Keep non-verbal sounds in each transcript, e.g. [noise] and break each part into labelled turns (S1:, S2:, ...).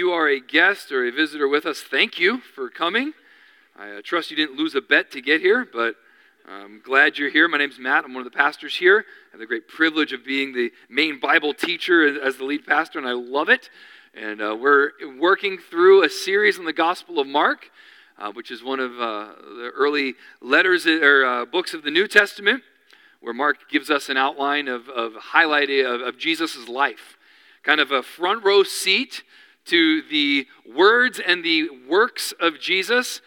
S1: you are a guest or a visitor with us, thank you for coming. I uh, trust you didn't lose a bet to get here, but I'm glad you're here. My name's Matt. I'm one of the pastors here. I have the great privilege of being the main Bible teacher as the lead pastor, and I love it. And uh, we're working through a series on the Gospel of Mark, uh, which is one of uh, the early letters or uh, books of the New Testament, where Mark gives us an outline of, of highlighting of, of Jesus' life, kind of a front row seat to the words and the works of Jesus.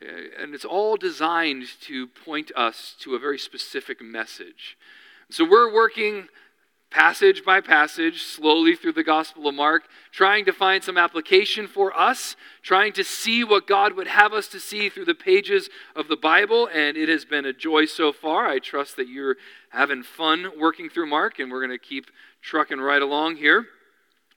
S1: Uh, and it's all designed to point us to a very specific message. So we're working passage by passage, slowly through the Gospel of Mark, trying to find some application for us, trying to see what God would have us to see through the pages of the Bible. And it has been a joy so far. I trust that you're having fun working through Mark, and we're going to keep trucking right along here.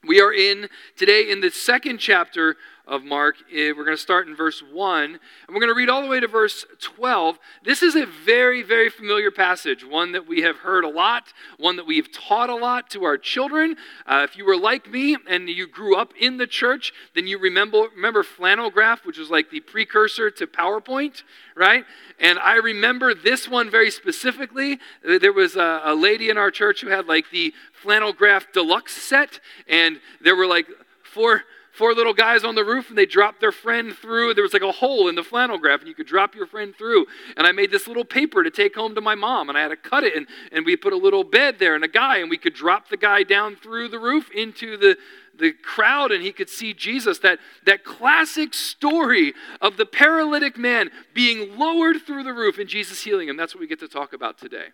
S1: We are in today in the second chapter of Mark. Eh, we're going to start in verse 1, and we're going to read all the way to verse 12. This is a very, very familiar passage, one that we have heard a lot, one that we have taught a lot to our children. Uh, if you were like me and you grew up in the church, then you remember, remember flannel graph, which was like the precursor to PowerPoint, right? And I remember this one very specifically. There was a, a lady in our church who had like the flannel graph deluxe set, and there were like four four little guys on the roof and they dropped their friend through. There was like a hole in the flannel graph and you could drop your friend through. And I made this little paper to take home to my mom and I had to cut it and, and we put a little bed there and a guy and we could drop the guy down through the roof into the, the crowd and he could see Jesus. That, that classic story of the paralytic man being lowered through the roof and Jesus healing him. That's what we get to talk about today.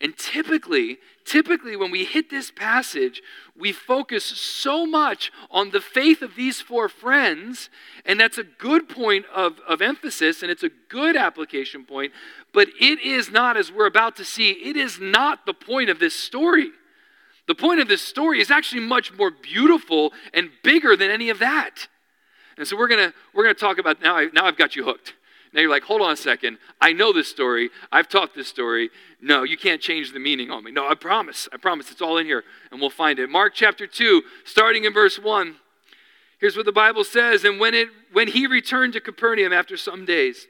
S1: And typically, typically when we hit this passage, we focus so much on the faith of these four friends, and that's a good point of, of emphasis, and it's a good application point, but it is not, as we're about to see, it is not the point of this story. The point of this story is actually much more beautiful and bigger than any of that. And so we're gonna we're gonna talk about now. I, now I've got you hooked. Now you're like, hold on a second. I know this story. I've taught this story. No, you can't change the meaning on me. No, I promise. I promise. It's all in here, and we'll find it. Mark chapter 2, starting in verse 1. Here's what the Bible says. And when, it, when he returned to Capernaum after some days,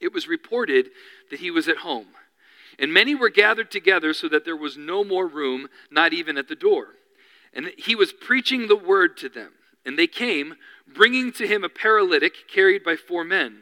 S1: it was reported that he was at home. And many were gathered together so that there was no more room, not even at the door. And he was preaching the word to them. And they came, bringing to him a paralytic carried by four men.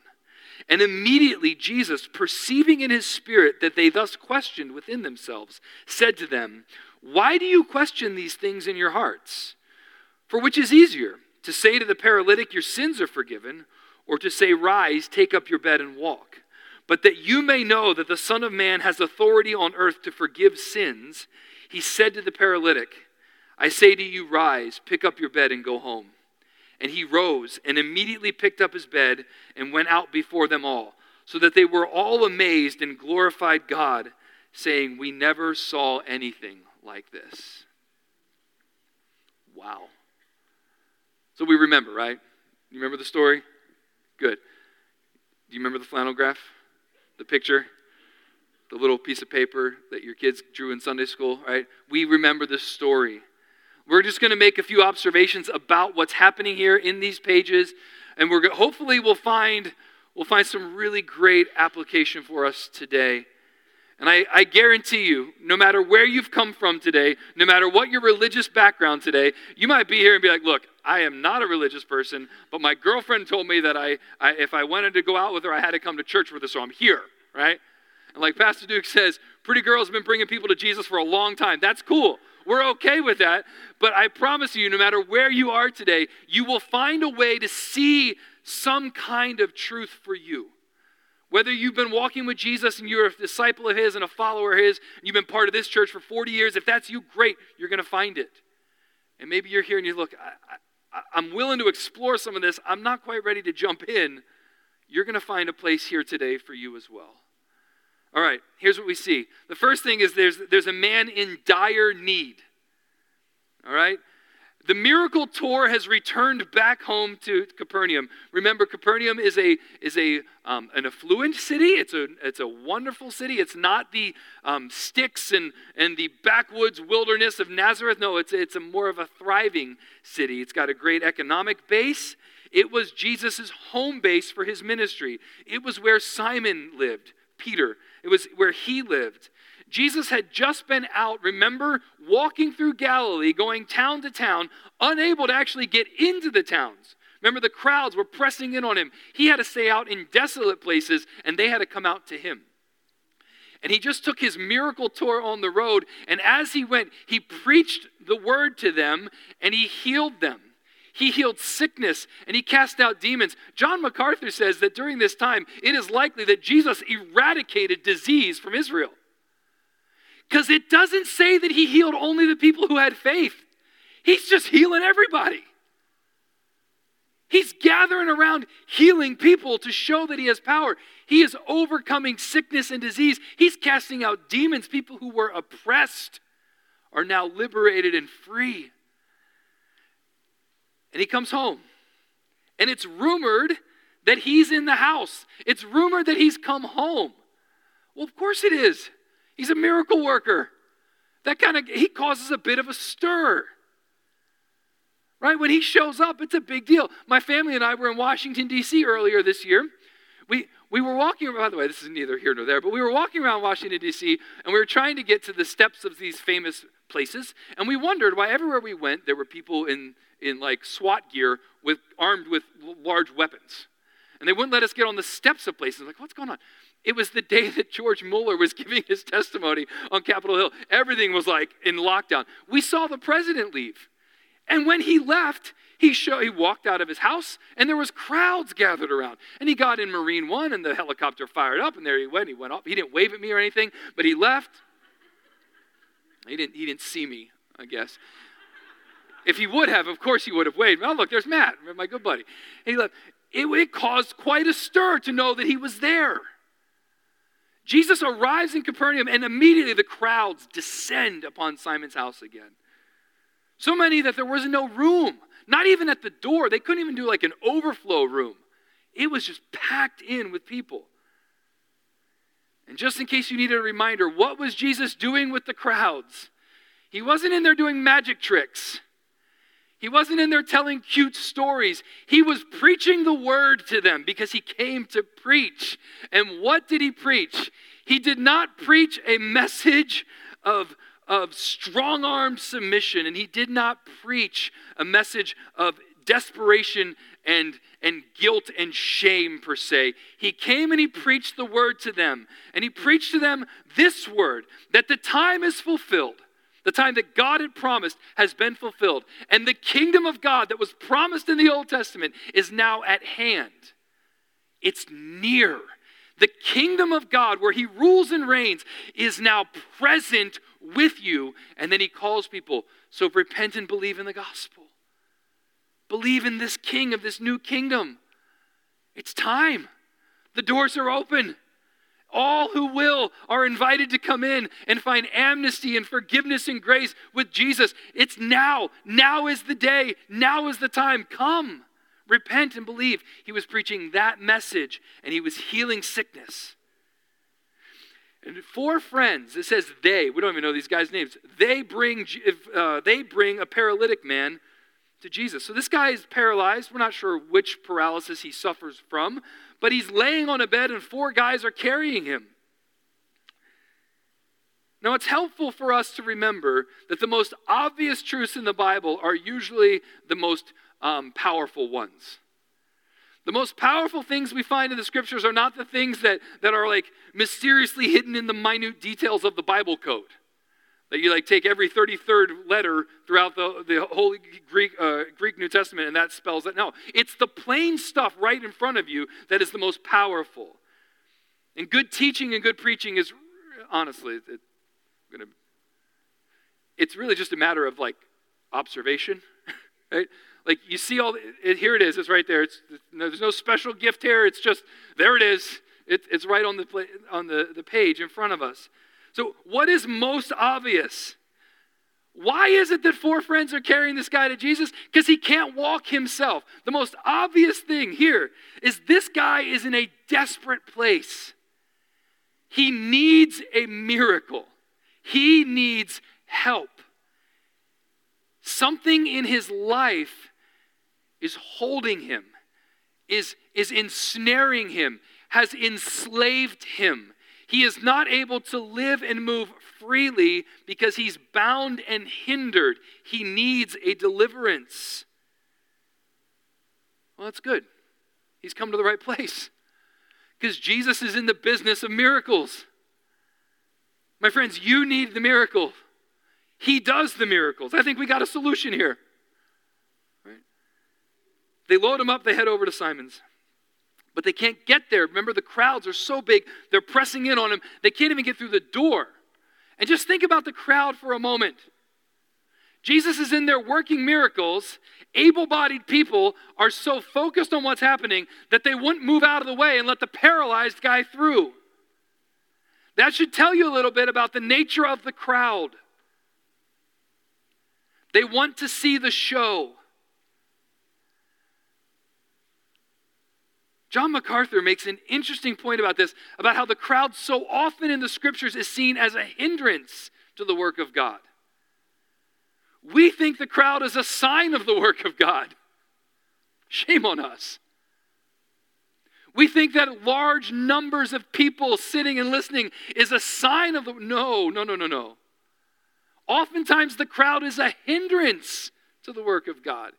S1: And immediately Jesus, perceiving in his spirit that they thus questioned within themselves, said to them, Why do you question these things in your hearts? For which is easier, to say to the paralytic, Your sins are forgiven, or to say, Rise, take up your bed and walk? But that you may know that the Son of Man has authority on earth to forgive sins, he said to the paralytic, I say to you, Rise, pick up your bed, and go home. And he rose and immediately picked up his bed and went out before them all, so that they were all amazed and glorified God, saying, We never saw anything like this. Wow. So we remember, right? You remember the story? Good. Do you remember the flannel graph? The picture? The little piece of paper that your kids drew in Sunday school, right? We remember this story. We're just going to make a few observations about what's happening here in these pages, and we're hopefully we'll find we'll find some really great application for us today. And I, I, guarantee you, no matter where you've come from today, no matter what your religious background today, you might be here and be like, look, I am not a religious person, but my girlfriend told me that I, I if I wanted to go out with her, I had to come to church with her, so I'm here, right? And like Pastor Duke says, Pretty Girl's been bringing people to Jesus for a long time. That's cool. We're okay with that. But I promise you, no matter where you are today, you will find a way to see some kind of truth for you. Whether you've been walking with Jesus and you're a disciple of His and a follower of His, and you've been part of this church for 40 years, if that's you, great, you're going to find it. And maybe you're here and you look, I, am willing to explore some of this. I'm not quite ready to jump in. you're going to find a place here today for you as well. All right, here's what we see. The first thing is there's, there's a man in dire need. All right? The miracle tour has returned back home to Capernaum. Remember, Capernaum is a is a um, an affluent city. It's a it's a wonderful city. It's not the um, sticks and and the backwoods wilderness of Nazareth. No, it's it's a more of a thriving city. It's got a great economic base. It was Jesus' home base for his ministry. It was where Simon lived, Peter. It was where he lived. Jesus had just been out, remember, walking through Galilee, going town to town, unable to actually get into the towns. Remember, the crowds were pressing in on him. He had to stay out in desolate places, and they had to come out to him. And he just took his miracle tour on the road, and as he went, he preached the word to them, and he healed them. He healed sickness and he cast out demons. John MacArthur says that during this time, it is likely that Jesus eradicated disease from Israel. Because it doesn't say that he healed only the people who had faith, he's just healing everybody. He's gathering around healing people to show that he has power. He is overcoming sickness and disease. He's casting out demons. People who were oppressed are now liberated and free. And he comes home. And it's rumored that he's in the house. It's rumored that he's come home. Well, of course it is. He's a miracle worker. That kind of, he causes a bit of a stir. Right? When he shows up, it's a big deal. My family and I were in Washington, D.C. earlier this year. We, we were walking, by the way, this is neither here nor there, but we were walking around Washington, D.C., and we were trying to get to the steps of these famous places, and we wondered why everywhere we went, there were people in, in like SWAT gear with, armed with large weapons. And they wouldn't let us get on the steps of places. Like, what's going on? It was the day [laughs] that George Mueller was giving his testimony on Capitol Hill. Everything was like in lockdown. We saw the president leave. And when he left, he, show, he walked out of his house and there was crowds gathered around. And he got in Marine One and the helicopter fired up and there he went. He went off. He didn't wave at me or anything, but he left. He didn't, he didn't see me, I guess. If he would have, of course he would have waved. Oh, look, there's Matt, my good buddy. And he left. It, it caused quite a stir to know that he was there. Jesus arrives in Capernaum, and immediately the crowds descend upon Simon's house again. So many that there was no room, not even at the door. They couldn't even do like an overflow room. It was just packed in with people. And just in case you needed a reminder, what was Jesus doing with the crowds? He wasn't in there doing magic tricks. He wasn't in there telling cute stories. He was preaching the word to them because he came to preach. And what did he preach? He did not preach a message of, of strong armed submission, and he did not preach a message of desperation and, and guilt and shame, per se. He came and he preached the word to them. And he preached to them this word that the time is fulfilled the time that God had promised has been fulfilled. And the kingdom of God that was promised in the Old Testament is now at hand. It's near. The kingdom of God, where he rules and reigns, is now present with you. And then he calls people, so repent and believe in the gospel. Believe in this king of this new kingdom. It's time. The doors are open. All who will are invited to come in and find amnesty and forgiveness and grace with Jesus. It's now. Now is the day. Now is the time. Come, repent and believe. He was preaching that message and he was healing sickness. And four friends, it says they, we don't even know these guys' names, they bring, uh, they bring a paralytic man to Jesus. So this guy is paralyzed. We're not sure which paralysis he suffers from, but he's laying on a bed and four guys are carrying him. Now, it's helpful for us to remember that the most obvious truths in the Bible are usually the most um, powerful ones. The most powerful things we find in the scriptures are not the things that, that are like mysteriously hidden in the minute details of the Bible code that you like take every 33rd letter throughout the, the Holy Greek, uh, Greek New Testament and that spells it. No, it's the plain stuff right in front of you that is the most powerful. And good teaching and good preaching is, honestly, it, gonna, it's really just a matter of like observation, [laughs] right? Like you see all, it, here it is, it's right there. It's, there's no special gift here, it's just, there it is. It, it's right on, the, on the, the page in front of us. So, what is most obvious? Why is it that four friends are carrying this guy to Jesus? Because he can't walk himself. The most obvious thing here is this guy is in a desperate place. He needs a miracle, he needs help. Something in his life is holding him, is, is ensnaring him, has enslaved him. He is not able to live and move freely because he's bound and hindered. He needs a deliverance. Well, that's good. He's come to the right place because Jesus is in the business of miracles. My friends, you need the miracle. He does the miracles. I think we got a solution here. Right? They load him up, they head over to Simon's. But they can't get there. Remember, the crowds are so big, they're pressing in on him. They can't even get through the door. And just think about the crowd for a moment. Jesus is in there working miracles. Able bodied people are so focused on what's happening that they wouldn't move out of the way and let the paralyzed guy through. That should tell you a little bit about the nature of the crowd. They want to see the show. John MacArthur makes an interesting point about this about how the crowd so often in the scriptures is seen as a hindrance to the work of God. We think the crowd is a sign of the work of God. Shame on us. We think that large numbers of people sitting and listening is a sign of the. No, no, no, no, no. Oftentimes the crowd is a hindrance to the work of God.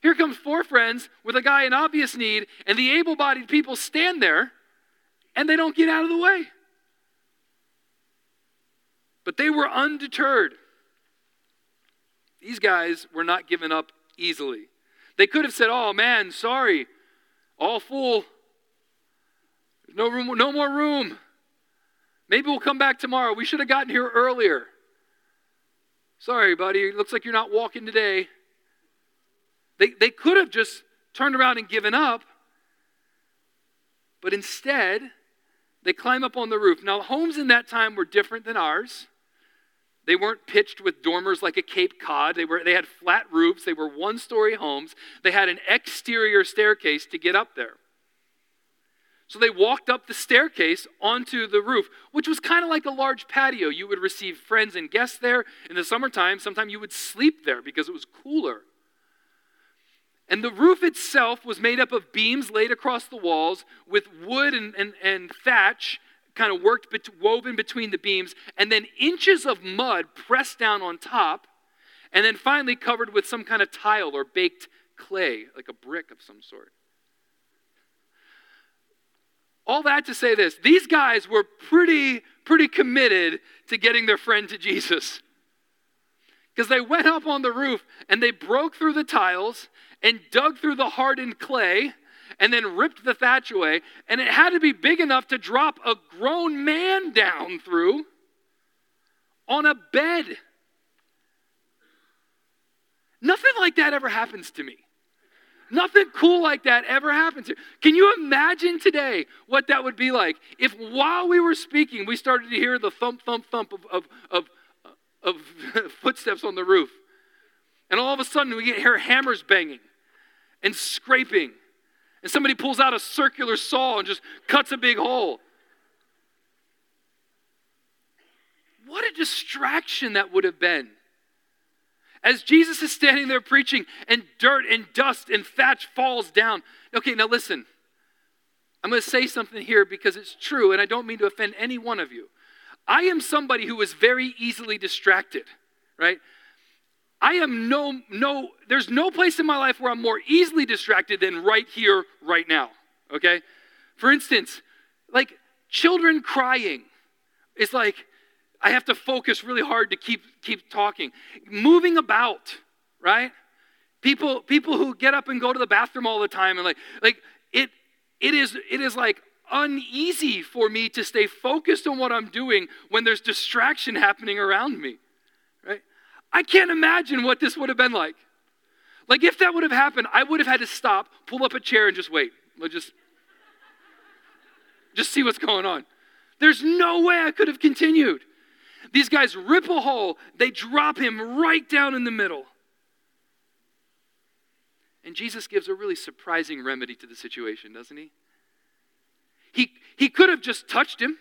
S1: Here comes four friends with a guy in obvious need, and the able bodied people stand there and they don't get out of the way. But they were undeterred. These guys were not given up easily. They could have said, Oh man, sorry, all full. No room, no more room. Maybe we'll come back tomorrow. We should have gotten here earlier. Sorry, buddy. Looks like you're not walking today. They, they could have just turned around and given up, but instead, they climb up on the roof. Now, homes in that time were different than ours. They weren't pitched with dormers like a Cape Cod. They, were, they had flat roofs. They were one story homes. They had an exterior staircase to get up there. So they walked up the staircase onto the roof, which was kind of like a large patio. You would receive friends and guests there. In the summertime, sometimes you would sleep there because it was cooler. And the roof itself was made up of beams laid across the walls with wood and, and, and thatch kind of worked bet- woven between the beams, and then inches of mud pressed down on top, and then finally covered with some kind of tile or baked clay, like a brick of some sort. All that to say this these guys were pretty, pretty committed to getting their friend to Jesus. Because they went up on the roof and they broke through the tiles and dug through the hardened clay and then ripped the thatch away. And it had to be big enough to drop a grown man down through on a bed. Nothing like that ever happens to me. Nothing cool like that ever happens here. Can you imagine today what that would be like if while we were speaking, we started to hear the thump, thump, thump of, of, of, of [laughs] footsteps on the roof? And all of a sudden, we get hear hammers banging and scraping. And somebody pulls out a circular saw and just cuts a big hole. What a distraction that would have been. As Jesus is standing there preaching, and dirt and dust and thatch falls down. Okay, now listen. I'm going to say something here because it's true, and I don't mean to offend any one of you. I am somebody who is very easily distracted, right? I am no, no, there's no place in my life where I'm more easily distracted than right here, right now. Okay? For instance, like children crying. It's like I have to focus really hard to keep keep talking. Moving about, right? People people who get up and go to the bathroom all the time and like like it it is it is like uneasy for me to stay focused on what I'm doing when there's distraction happening around me. Right? I can't imagine what this would have been like. Like, if that would have happened, I would have had to stop, pull up a chair, and just wait. Let's just, just see what's going on. There's no way I could have continued. These guys rip a hole, they drop him right down in the middle. And Jesus gives a really surprising remedy to the situation, doesn't he? He, he could have just touched him.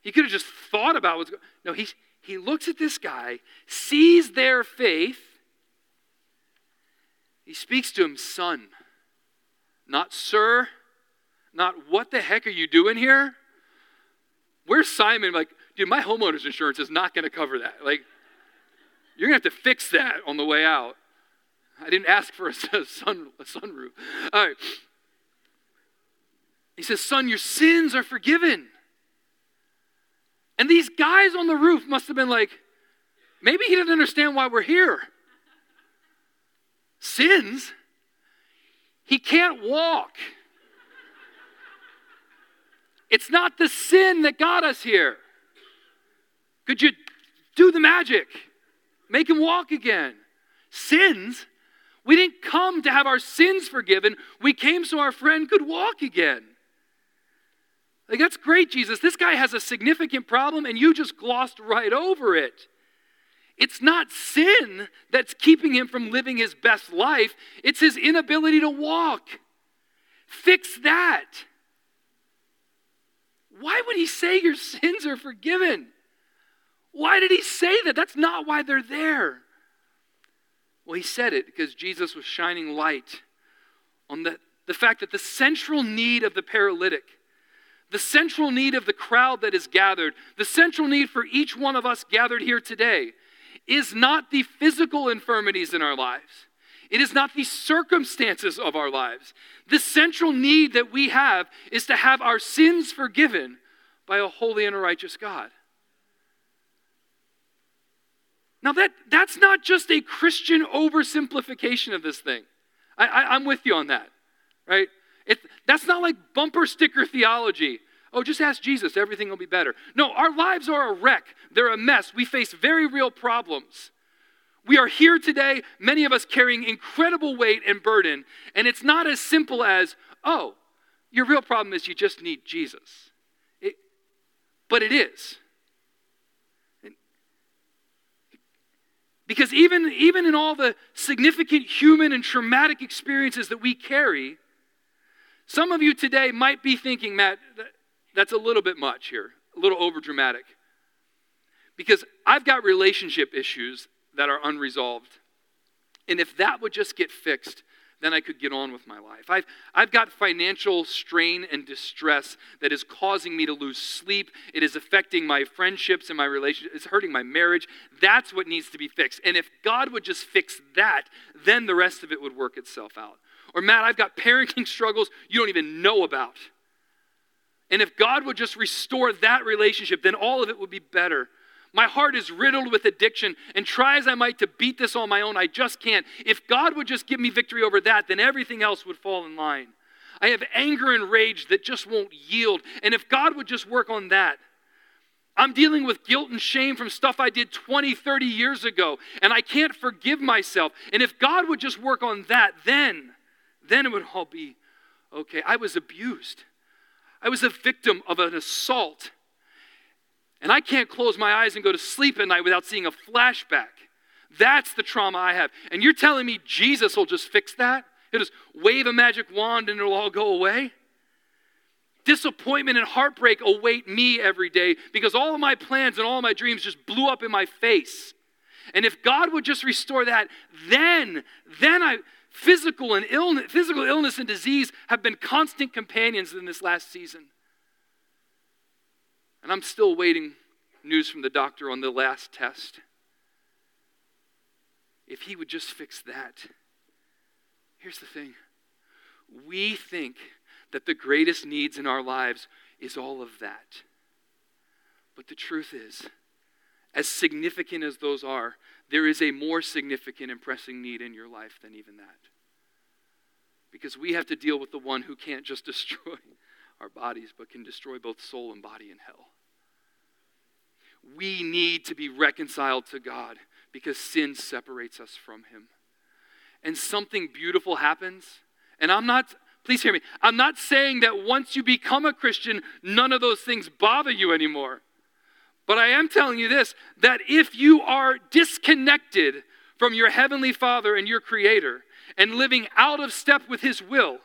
S1: He could have just thought about what's going No, he, he looks at this guy, sees their faith. He speaks to him, son, not sir, not what the heck are you doing here? Where's Simon? Like, dude, my homeowner's insurance is not going to cover that. Like, you're going to have to fix that on the way out. I didn't ask for a, [laughs] sun, a sunroof. All right. He says, Son, your sins are forgiven. And these guys on the roof must have been like, maybe he didn't understand why we're here. Sins? He can't walk. It's not the sin that got us here. Could you do the magic? Make him walk again. Sins? We didn't come to have our sins forgiven. We came so our friend could walk again. Like, that's great, Jesus. This guy has a significant problem and you just glossed right over it. It's not sin that's keeping him from living his best life, it's his inability to walk. Fix that. Why would he say your [laughs] sins are forgiven? Why did he say that? That's not why they're there. Well, he said it because Jesus was shining light on the, the fact that the central need of the paralytic, the central need of the crowd that is gathered, the central need for each one of us gathered here today is not the physical infirmities in our lives. It is not the circumstances of our lives. The central need that we have is to have our sins forgiven by a holy and a righteous God. Now, that, that's not just a Christian oversimplification of this thing. I, am with you on that, right? It, that's not like bumper sticker theology. Oh, just ask Jesus, everything will be better. No, our lives are a wreck, they're a mess. We face very real problems. We are here today, many of us carrying incredible weight and burden, and it's not as simple as, oh, your real problem is you just need Jesus. It, but it is. Because even, even in all the significant human and traumatic experiences that we carry, some of you today might be thinking, Matt, that's a little bit much here, a little over dramatic. Because I've got relationship issues that are unresolved. And if that would just get fixed, then I could get on with my life. I've, I've got financial strain and distress that is causing me to lose sleep. It is affecting my friendships and my relationships. It's hurting my marriage. That's what needs to be fixed. And if God would just fix that, then the rest of it would work itself out. Or, Matt, I've got parenting [laughs] struggles you don't even know about. And if God would just restore that relationship, then all of it would be better. My heart is riddled with addiction, and try as I might to beat this on my own, I just can't. If God would just give me victory over that, then everything else would fall in line. I have anger and rage that just won't yield. And if God would just work on that, I'm dealing with guilt and shame from stuff I did 20, 30 years ago, and I can't forgive myself. And if God would just work on that, then, then it would all be okay. I was abused. I was a victim of an assault. And I can't close my eyes and go to sleep at night without seeing a flashback. That's the trauma I have. And you're telling me Jesus will just fix that? He'll just wave a magic wand and it'll all go away? Disappointment and heartbreak await me every day because all of my plans and all my dreams just blew up in my face. And if God would just restore that, then, then I, physical and illness, physical illness and disease have been constant companions in this last season. And I'm still waiting news from the doctor on the last test. If he would just fix that. Here's the thing we think that the greatest needs in our lives is all of that. But the truth is, as significant as those are, there is a more significant and pressing need in your life than even that. Because we have to deal with the one who can't just [laughs] destroy our bodies, but can destroy both soul and body in hell. We need to be reconciled to God because sin separates us from Him. and something beautiful happens, and I'm not, please hear me, I'm not saying that once you become a Christian, none of those things bother you anymore. But I am telling you this that if you are disconnected from your Heavenly Father and your Creator and living out of step with His will,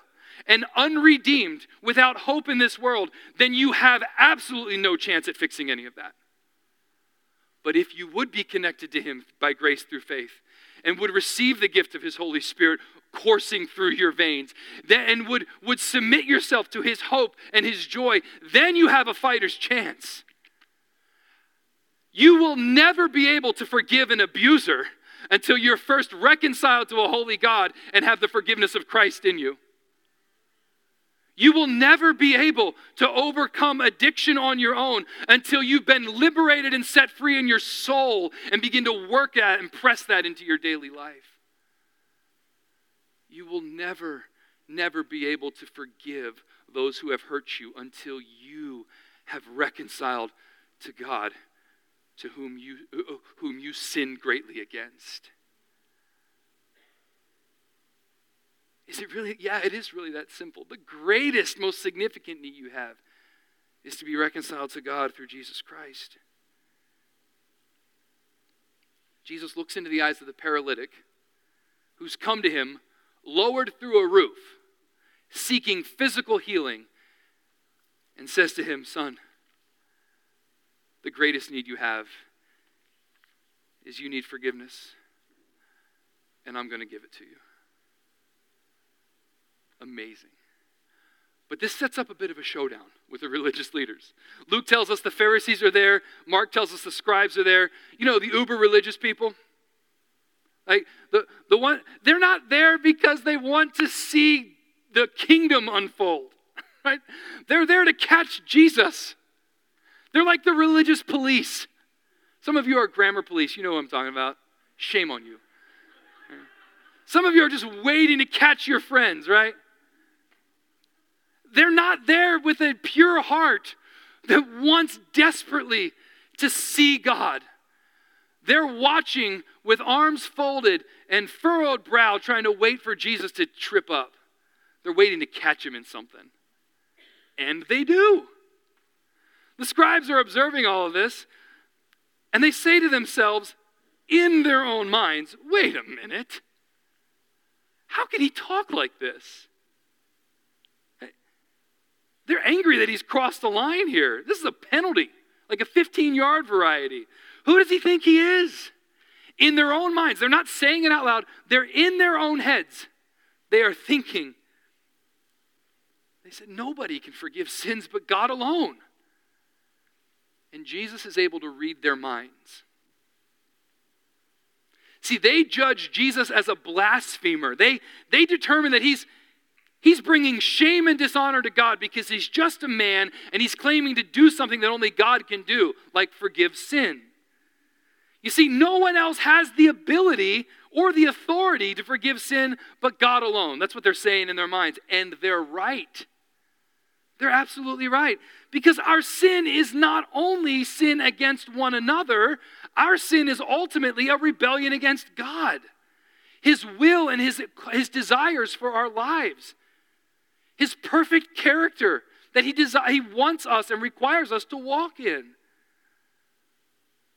S1: and unredeemed without hope in this world, then you have absolutely no chance at fixing any of that. But if you would be connected to Him by grace through faith and would receive the gift of His Holy Spirit coursing through your veins, then, and would, would submit yourself to His hope and His joy, then you have a fighter's chance. You will never be able to forgive an abuser until you're first reconciled to a holy God and have the forgiveness of Christ in you. You will never be able to overcome addiction on your own until you've been liberated and set free in your soul and begin to work at and press that into your daily life. You will never, never be able to forgive those who have hurt you until you have reconciled to God, to whom you, uh, whom you sinned greatly against. Is it really? Yeah, it is really that simple. The greatest, most significant need you have is to be reconciled to God through Jesus Christ. Jesus looks into the eyes of the paralytic who's come to him lowered through a roof, seeking physical healing, and says to him, Son, the greatest need you have is you need forgiveness, and I'm going to give it to you amazing. But this sets up a bit of a showdown with the religious leaders. Luke tells us the Pharisees are there, Mark tells us the scribes are there. You know, the uber religious people. Like the, the one they're not there because they want to see the kingdom unfold. [laughs] Right? They're there to catch Jesus. They're like the religious police. Some of you are grammar police, you know what I'm talking about. Shame on you. Some of you are just waiting to catch your friends, right? They're not there with a pure heart that wants desperately to see God. They're watching with arms folded and furrowed brow, trying to wait for Jesus to trip up. They're waiting to catch him in something. And they do. The scribes are observing all of this, and they say to themselves, in their own minds, wait a minute. How can he talk like this? They're angry that he's crossed the line here. This is a penalty, like a 15 yard variety. Who does he think he is? In their own minds. They're not saying it out loud, they're in their own heads. They are thinking. They said, Nobody can forgive sins but God alone. And Jesus is able to read their minds. See, they judge Jesus as a blasphemer. They, they determine that he's, He's bringing shame and dishonor to God because he's just a man and he's claiming to do something that only God can do, like forgive sin. You see, no one else has the ability or the authority to forgive sin but God alone. That's what they're saying in their minds. And they're right. They're absolutely right. Because our sin is not only sin against one another, our sin is ultimately a rebellion against God, His will and His, his desires for our lives his perfect character that he, desi- he wants us and requires us to walk in.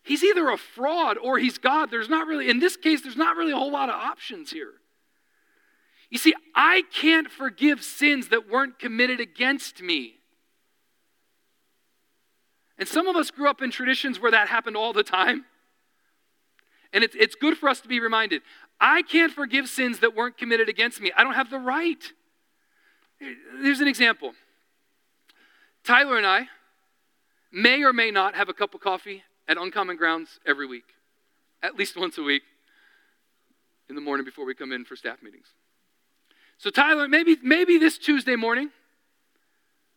S1: He's either a fraud or he's God. There's not really, in this case, there's not really a whole lot of options here. You see, I can't forgive sins that weren't committed against me. And some of us grew up in traditions where that happened all the time. And it's, it's good for us to be reminded I can't forgive sins that weren't committed against me. I don't have the right. Here's an example Tyler and I may or may not have a cup of coffee at Uncommon Grounds every week, at least once a week in the morning before we come in for staff meetings. So, Tyler, maybe, maybe this Tuesday morning,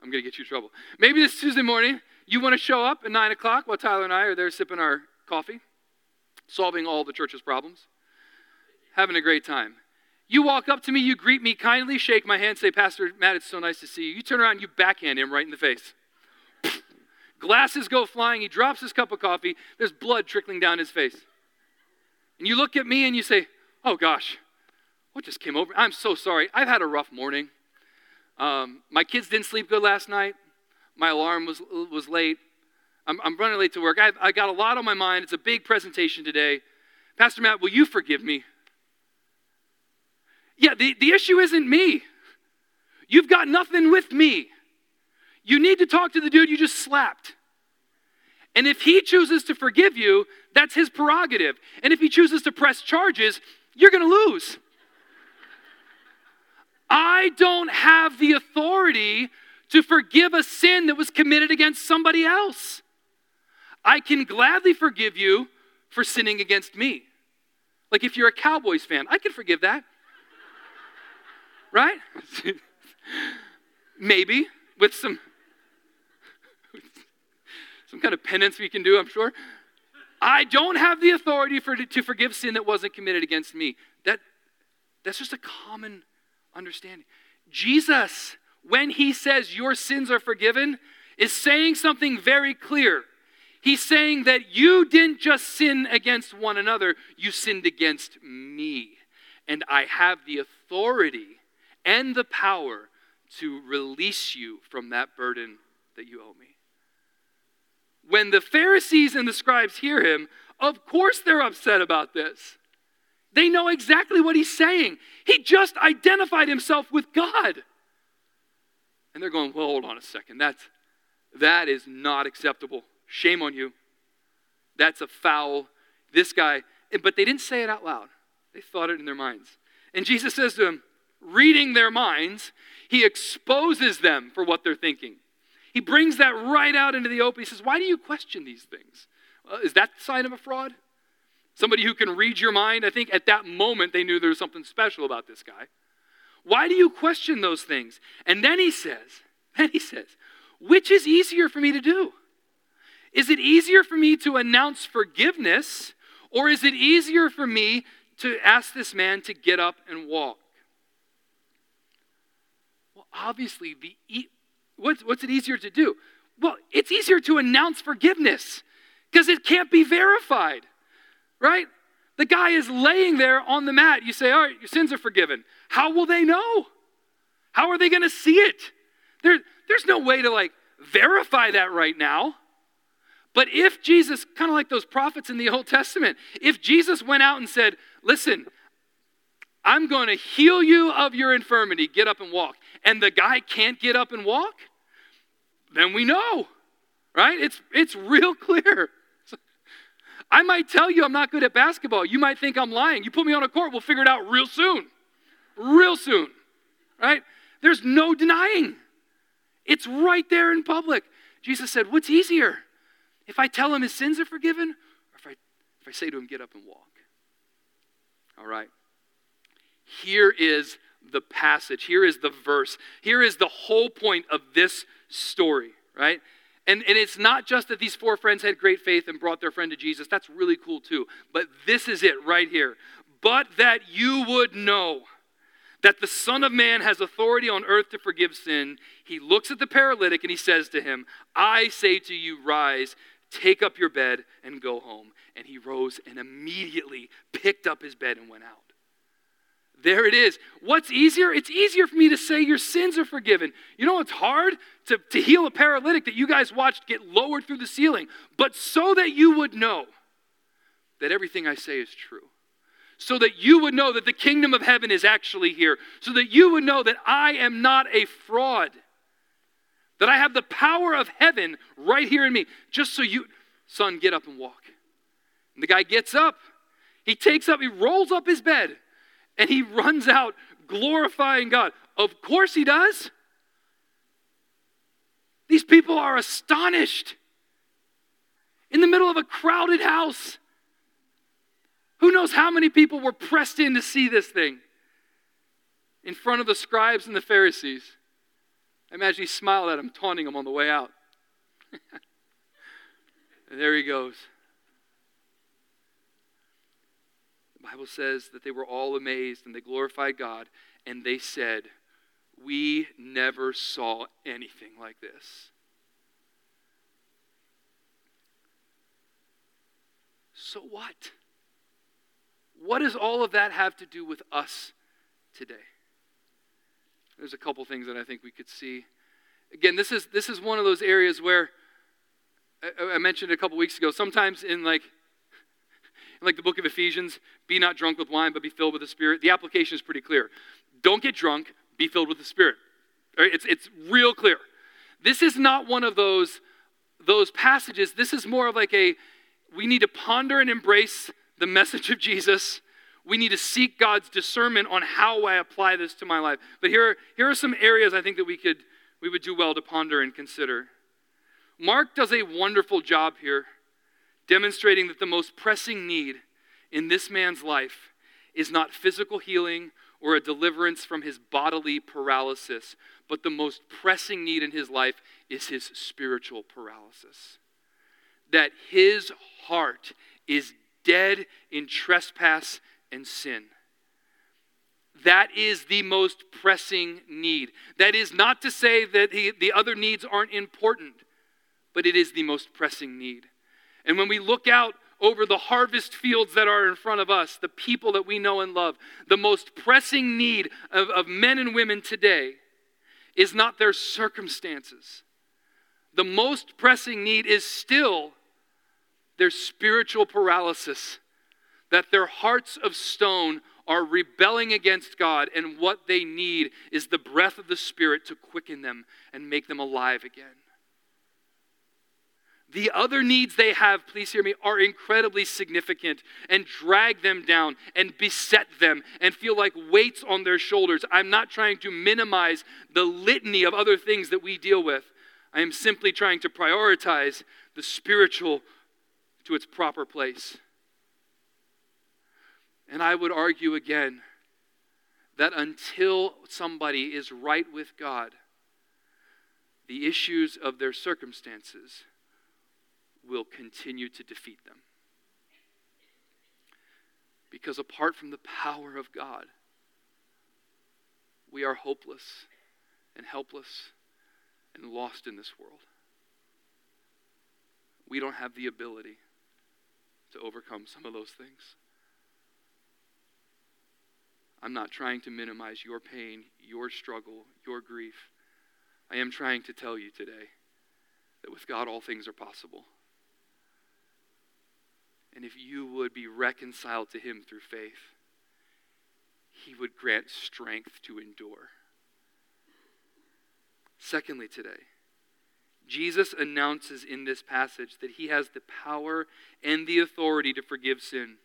S1: I'm going to get you in trouble. Maybe this Tuesday morning, you want to show up at 9 o'clock while Tyler and I are there sipping our coffee, solving all the church's problems, having a great time. You walk up to me, you greet me kindly, shake my hand, say, Pastor Matt, it's so nice to see you. You turn around, you backhand him right in the face. [laughs] Glasses go flying, he drops his cup of coffee, there's blood trickling down his face. And you look at me and you say, Oh gosh, what just came over? I'm so sorry. I've had a rough morning. Um, my kids didn't sleep good last night. My alarm was, was late. I'm, I'm running late to work. I've, I got a lot on my mind. It's a big presentation today. Pastor Matt, will you forgive me? Yeah, the, the issue isn't me. You've got nothing with me. You need to talk to the dude you just slapped. And if he chooses to forgive you, that's his prerogative. And if he chooses to press charges, you're going to lose. I don't have the authority to forgive a sin that was committed against somebody else. I can gladly forgive you for sinning against me. Like if you're a Cowboys fan, I can forgive that. right? [laughs] Maybe with some [laughs] some kind of penance we can do, I'm sure. I don't have the authority for, to forgive sin that wasn't committed against me. That, that's just a common understanding. Jesus, when he says your sins are forgiven, is saying something very clear. He's saying that you didn't just sin against one another, you sinned against me. And I have the authority and the power to release you from that burden that you owe me. When the Pharisees and the scribes hear him, of course they're upset about this. They know exactly what he's saying. He just identified himself with God. And they're going, well, hold on a second. That's, that is not acceptable. Shame on you. That's a foul. This guy, but they didn't say it out loud. They thought it in their minds. And Jesus says to them, reading their minds, he exposes them for what they're thinking. He brings that right out into the open. He says, Why do you question these things? Uh, is that the sign of a fraud? Somebody who can read your mind? I think at that moment they knew there was something special about this guy. Why do you question those things? And then he says, [laughs] then he says, which is easier for me to do? Is it easier for me to announce forgiveness, or is it easier for me to ask this man to get up and walk? Well, obviously, the e- What's, what's it easier to do? Well, it's easier to announce forgiveness because it can't be verified, right? The guy is laying there on the mat. You say, All right, your sins are forgiven. How will they know? How are they going to see it? There, there's no way to like verify that right now. But if Jesus, kind of like those prophets in the Old Testament, if Jesus went out and said, Listen, I'm going to heal you of your infirmity, get up and walk, and the guy can't get up and walk, then we know, right? It's, it's real [laughs] clear. I might tell you I'm not good at basketball. You might think I'm lying. You put me on a court, we'll figure it out real soon. Real soon, right? There's no denying. It's right there in public. Jesus said, What's easier? If I tell him his sins are forgiven, or if I, if I say to him, Get up and walk? All right. Here is the passage. Here is the verse. Here is the whole point of this story, right? And, and it's not just that these four friends had great faith and brought their friend to Jesus. That's really cool too. But this is it right here. But that you would know that the Son of Man has authority on earth to forgive sin. He looks at the paralytic and he says to him, I say to you, rise, take up your bed, and go home. And he rose and immediately picked up his bed and went out. There it is. What's easier? It's easier for me to say your sins are forgiven. You know what's hard? To, to heal a paralytic that you guys watched get lowered through the ceiling. But so that you would know that everything I say is true. So that you would know that the kingdom of heaven is actually here. So that you would know that I am not a fraud. That I have the power of heaven right here in me. Just so you, son, get up and walk. And the guy gets up. He takes up, he rolls up his bed and he runs out glorifying God. Of course he does. These people are astonished in the middle of a crowded house. Who knows how many people were pressed in to see this thing in front of the scribes and the Pharisees? I imagine he smiled at them, taunting them on the way out. and [laughs] there he goes. Bible says that they were all amazed and they glorified God and they said, We never saw anything like this. So what? What does all of that have to do with us today? There's a couple things that I think we could see. Again, this is, this is one of those areas where I, I mentioned a couple weeks ago, sometimes in like, in like the book of Ephesians, be not drunk with wine, but be filled with the Spirit. The application is pretty clear. Don't get drunk, be filled with the Spirit. Right? It's, it's real clear. This is not one of those, those passages. This is more of like a, we need to ponder and embrace the message of Jesus. We need to seek God's discernment on how I apply this to my life. But here, here are some areas I think that we could we would do well to ponder and consider. Mark does a wonderful job here, demonstrating that the most pressing need in this man's life is not physical healing or a deliverance from his bodily paralysis, but the most pressing need in his life is his spiritual paralysis. That his heart is dead in trespass and sin. That is the most pressing need. That is not to say that he, the other needs aren't important, but it is the most pressing need. And when we look out over the harvest fields that are in front of us, the people that we know and love, the most pressing need of, of men and women today is not their circumstances. The most pressing need is still their spiritual paralysis, that their hearts of stone are rebelling against God, and what they need is the breath of the Spirit to quicken them and make them alive again. The other needs they have, please hear me, are incredibly significant and drag them down and beset them and feel like weights on their shoulders. I'm not trying to minimize the litany of other things that we deal with. I am simply trying to prioritize the spiritual to its proper place. And I would argue again that until somebody is right with God, the issues of their circumstances will continue to defeat them. Because apart from the power of God, we are hopeless and helpless and lost in this world. We don't have the ability to overcome some of those things. I'm not trying to minimize your pain, your struggle, your grief. I am trying to tell you today that with God all things are possible. And if you would be reconciled to Him through faith, He would grant strength to endure. Secondly, today, Jesus announces in this passage that He has the power and the authority to forgive sin,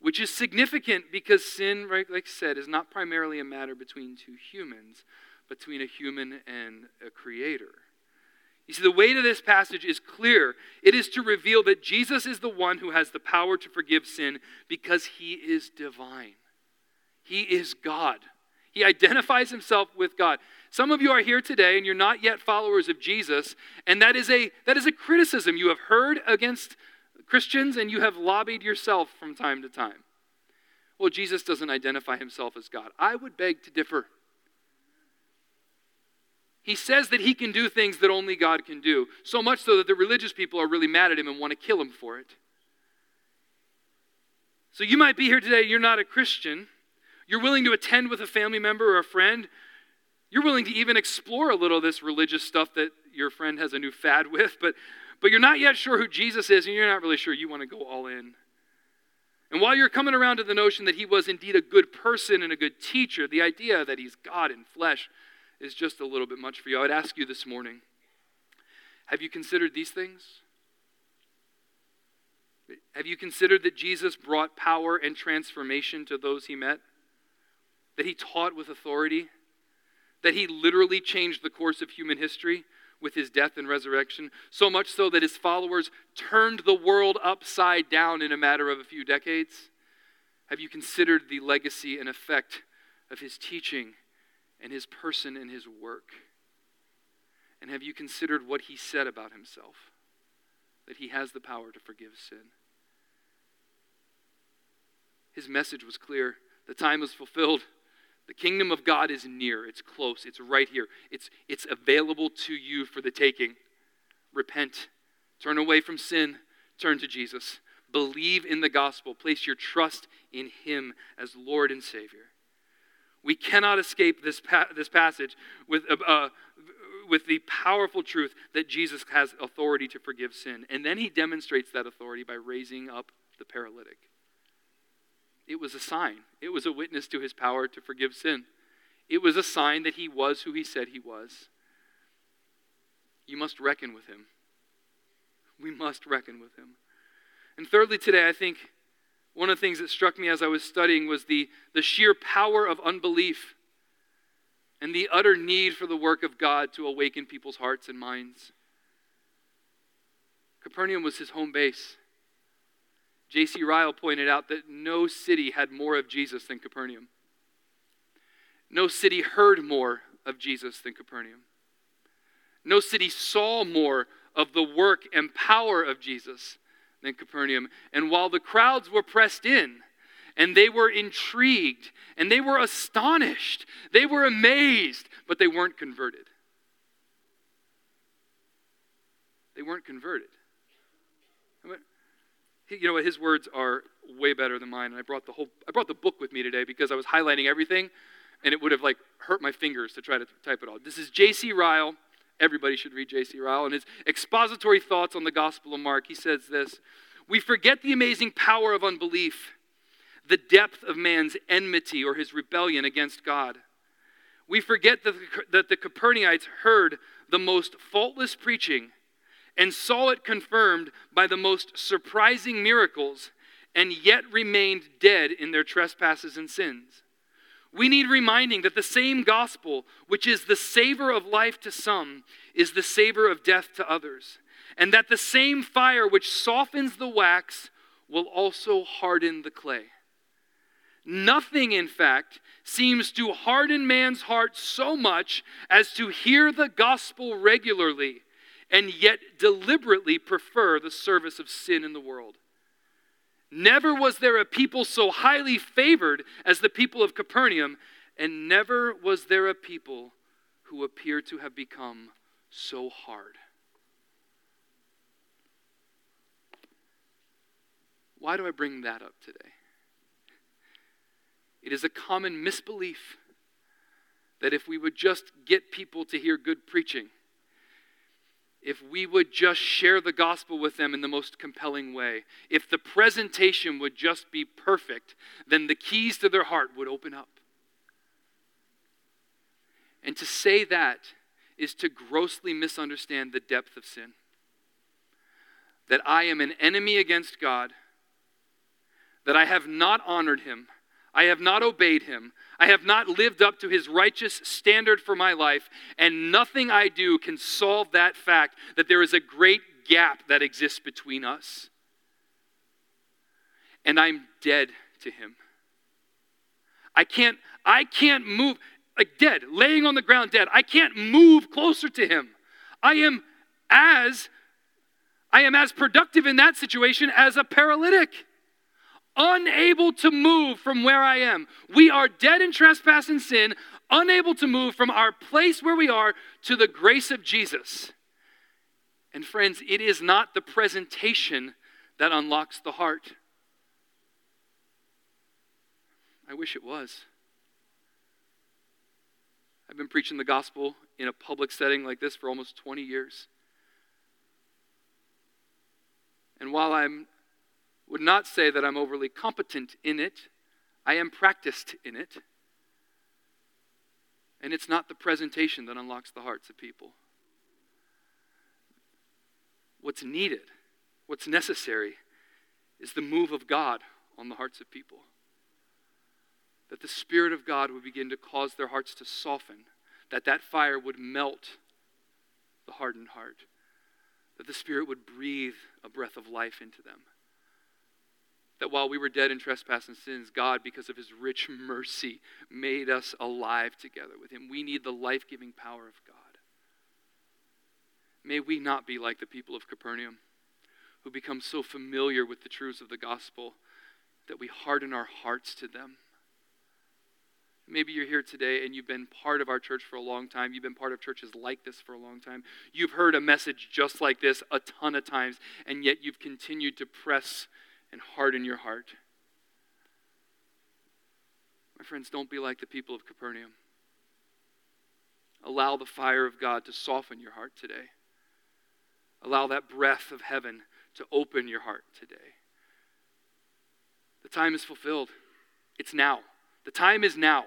S1: which is significant because sin, right, like I said, is not primarily a matter between two humans, between a human and a creator. You see, the weight of this passage is clear. It is to reveal that Jesus is the one who has the power to forgive sin because he is divine. He is God. He identifies himself with God. Some of you are here today and you're not yet followers of Jesus, and that is a that is a criticism you have heard against Christians and you have lobbied yourself from time to time. Well, Jesus doesn't identify himself as God. I would beg to differ. He says that he can do things that only God can do, so much so that the religious people are really mad at him and want to kill him for it. So you might be here today, you're not a Christian. You're willing to attend with a family member or a friend. You're willing to even explore a little of this religious stuff that your friend has a new fad [laughs] with, but, but you're not yet sure who Jesus is, and you're not really sure you want to go all in. And while you're coming around to the notion that he was indeed a good person and a good teacher, the idea that he's God in flesh is just a little bit much for you. I would ask you this morning have you considered these things? Have you considered that Jesus brought power and transformation to those he met? That he taught with authority? That he literally changed the course of human history with his death and resurrection? So much so that his followers turned the world upside down in a matter of a few decades? Have you considered the legacy and effect of his teaching and his person and his work? And have you considered what he said about himself? That he has the power to forgive sin. His message was clear. The time was fulfilled. The kingdom of God is near. It's close. It's right here. It's, it's available to you for the taking. Repent. Turn away from sin. Turn to Jesus. Believe in the gospel. Place your trust in him as Lord and Savior. We cannot escape this, pa- this passage with, uh, uh, with the powerful truth that Jesus has authority to forgive sin. And then he demonstrates that authority by raising up the paralytic. It was a sign, it was a witness to his power to forgive sin. It was a sign that he was who he said he was. You must reckon with him. We must reckon with him. And thirdly, today, I think one of the things that struck me as I was studying was the, the sheer power of unbelief and the utter need for the work of God to awaken people's hearts and minds. Capernaum was his home base. J.C. Ryle pointed out that no city had more of Jesus than Capernaum. No city heard more of Jesus than Capernaum. No city saw more of the work and power of Jesus than Capernaum. And while the crowds were pressed in, and they were intrigued, and they were astonished, they were amazed, but they weren't converted. They weren't converted. You know what? His words are way better than mine. And I brought the whole I brought the book with me today because I was highlighting everything, and it would have like hurt my fingers to try to type it all. This is J.C. Ryle. Everybody should read J.C. Ryle. And his expository thoughts on the Gospel of Mark, he says this We forget the amazing power of unbelief, the depth of man's enmity or his rebellion against God. We forget that the, that the Capernaimites heard the most faultless preaching and saw it confirmed by the most surprising miracles, and yet remained dead in their trespasses and sins. We need reminding that the same gospel, which is the savor of life to some, is the savor of death to others. And that the same fire which softens the wax will also harden the clay. Nothing, in fact, seems to harden man's heart so much as to hear the gospel regularly and yet deliberately prefer the service of sin in the world. Never was there a people so highly favored as the people of Capernaum, and never was there a people who appear to have become so hard. Why do I bring that up today? It is a common misbelief that if we would just get people to hear good preaching, if we would just share the gospel with them in the most compelling way, if the presentation would just be perfect, then the keys to their heart would open up. And to say that is to grossly misunderstand the depth of sin. That I am an enemy against God, that I have not honored him, I have not obeyed him, I have not lived up to his righteous standard for my life, and nothing I do can solve that fact that there is a great gap that exists between us. And I'm dead to him. I can't I can't move like dead, laying on the ground dead. I can't move closer to him. I am as I am as productive in that situation as a paralytic unable to move from where I am. We are dead in trespass and sin, unable to move from our place where we are to the grace of Jesus. And friends, it is not the presentation that unlocks the heart. I wish it was. I've been preaching the gospel in a public setting like this for almost 20 years. And while I'm would not say that I'm overly competent in it. I am practiced in it. And it's not the presentation that unlocks the hearts of people. What's needed, what's necessary, is the move of God on the hearts of people. That the Spirit of God would begin to cause their hearts to soften, that that fire would melt the hardened heart, that the Spirit would breathe a breath of life into them that while we were dead in trespass and sins, God, because of his rich [laughs] mercy, made us alive together with him. We need the life giving power of God. May we not be like the people of Capernaum, who become so familiar with the truths of the gospel that we harden our hearts to them. Maybe you're here today and you've been part of our church for a long time. You've been part of churches like this for a long time. You've heard a message just like this a ton of times, and yet you've continued to press and harden your heart. My friends, don't be like the people of Capernaum. Allow the fire of God to soften your heart today. Allow that breath of heaven to open your heart today. The time is fulfilled. It's now. The time is now.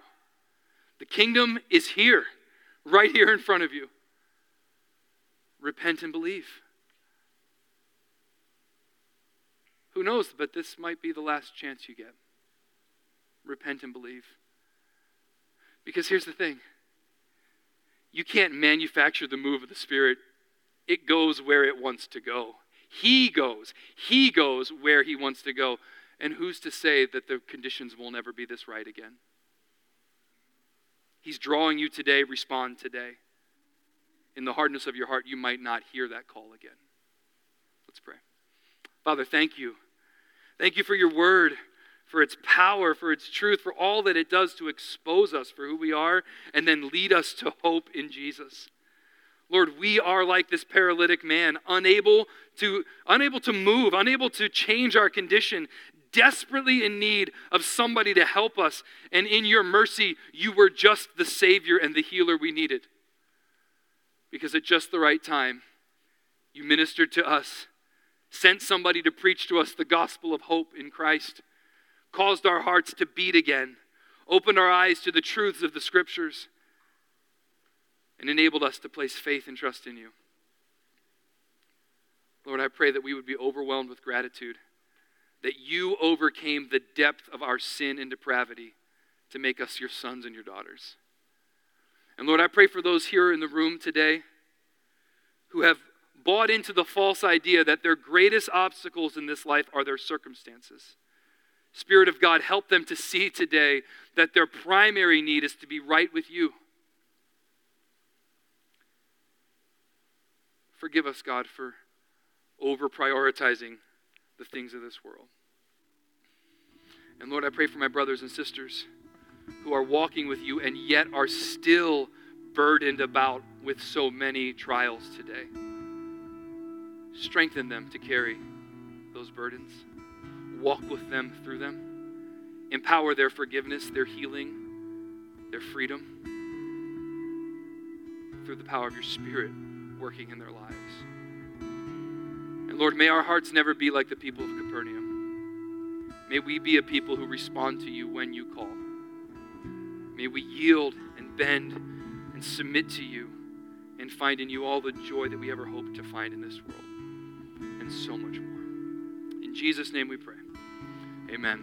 S1: The kingdom is here, right here in front of you. Repent and believe. Who knows, but this might be the last chance you get. Repent and believe. Because here's the thing you can't manufacture the move of the Spirit, it goes where it wants to go. He goes. He goes where he wants to go. And who's to say that the conditions will never be this right again? He's drawing you today, respond today. In the hardness of your heart, you might not hear that call again. Let's pray. Father, thank you. Thank you for your word, for its power, for its truth, for all that it does to expose us for who we are and then lead us to hope in Jesus. Lord, we are like this paralytic man, unable to, unable to move, unable to change our condition, desperately in need of somebody to help us. And in your mercy, you were just the Savior and the healer we needed. Because at just the right time, you ministered to us, sent somebody to preach to us the gospel of hope in Christ, caused our hearts to beat again, opened our eyes to the truths of the scriptures, and enabled us to place faith and trust in you. Lord, I pray that we would be overwhelmed with gratitude that you overcame the depth of our sin and depravity to make us your sons and your daughters. And Lord, I pray for those here in the room today who have bought into the false idea that their greatest obstacles in this life are their circumstances. Spirit of God, help them to see today that their primary need is to be right with you. Forgive us, God, for over prioritizing the things of this world. And Lord, I pray for my brothers and sisters who are walking with you and yet are still burdened about with so many trials today. Strengthen them to carry those burdens. Walk with them through them. Empower their forgiveness, their healing, their freedom through the power of your Spirit working in their lives. And Lord, may our hearts never be like the people of Capernaum. May we be a people who respond to you when you call. May we yield and bend and submit to you and find in you all the joy that we ever hoped to find in this world so much more. In Jesus' name we pray. Amen.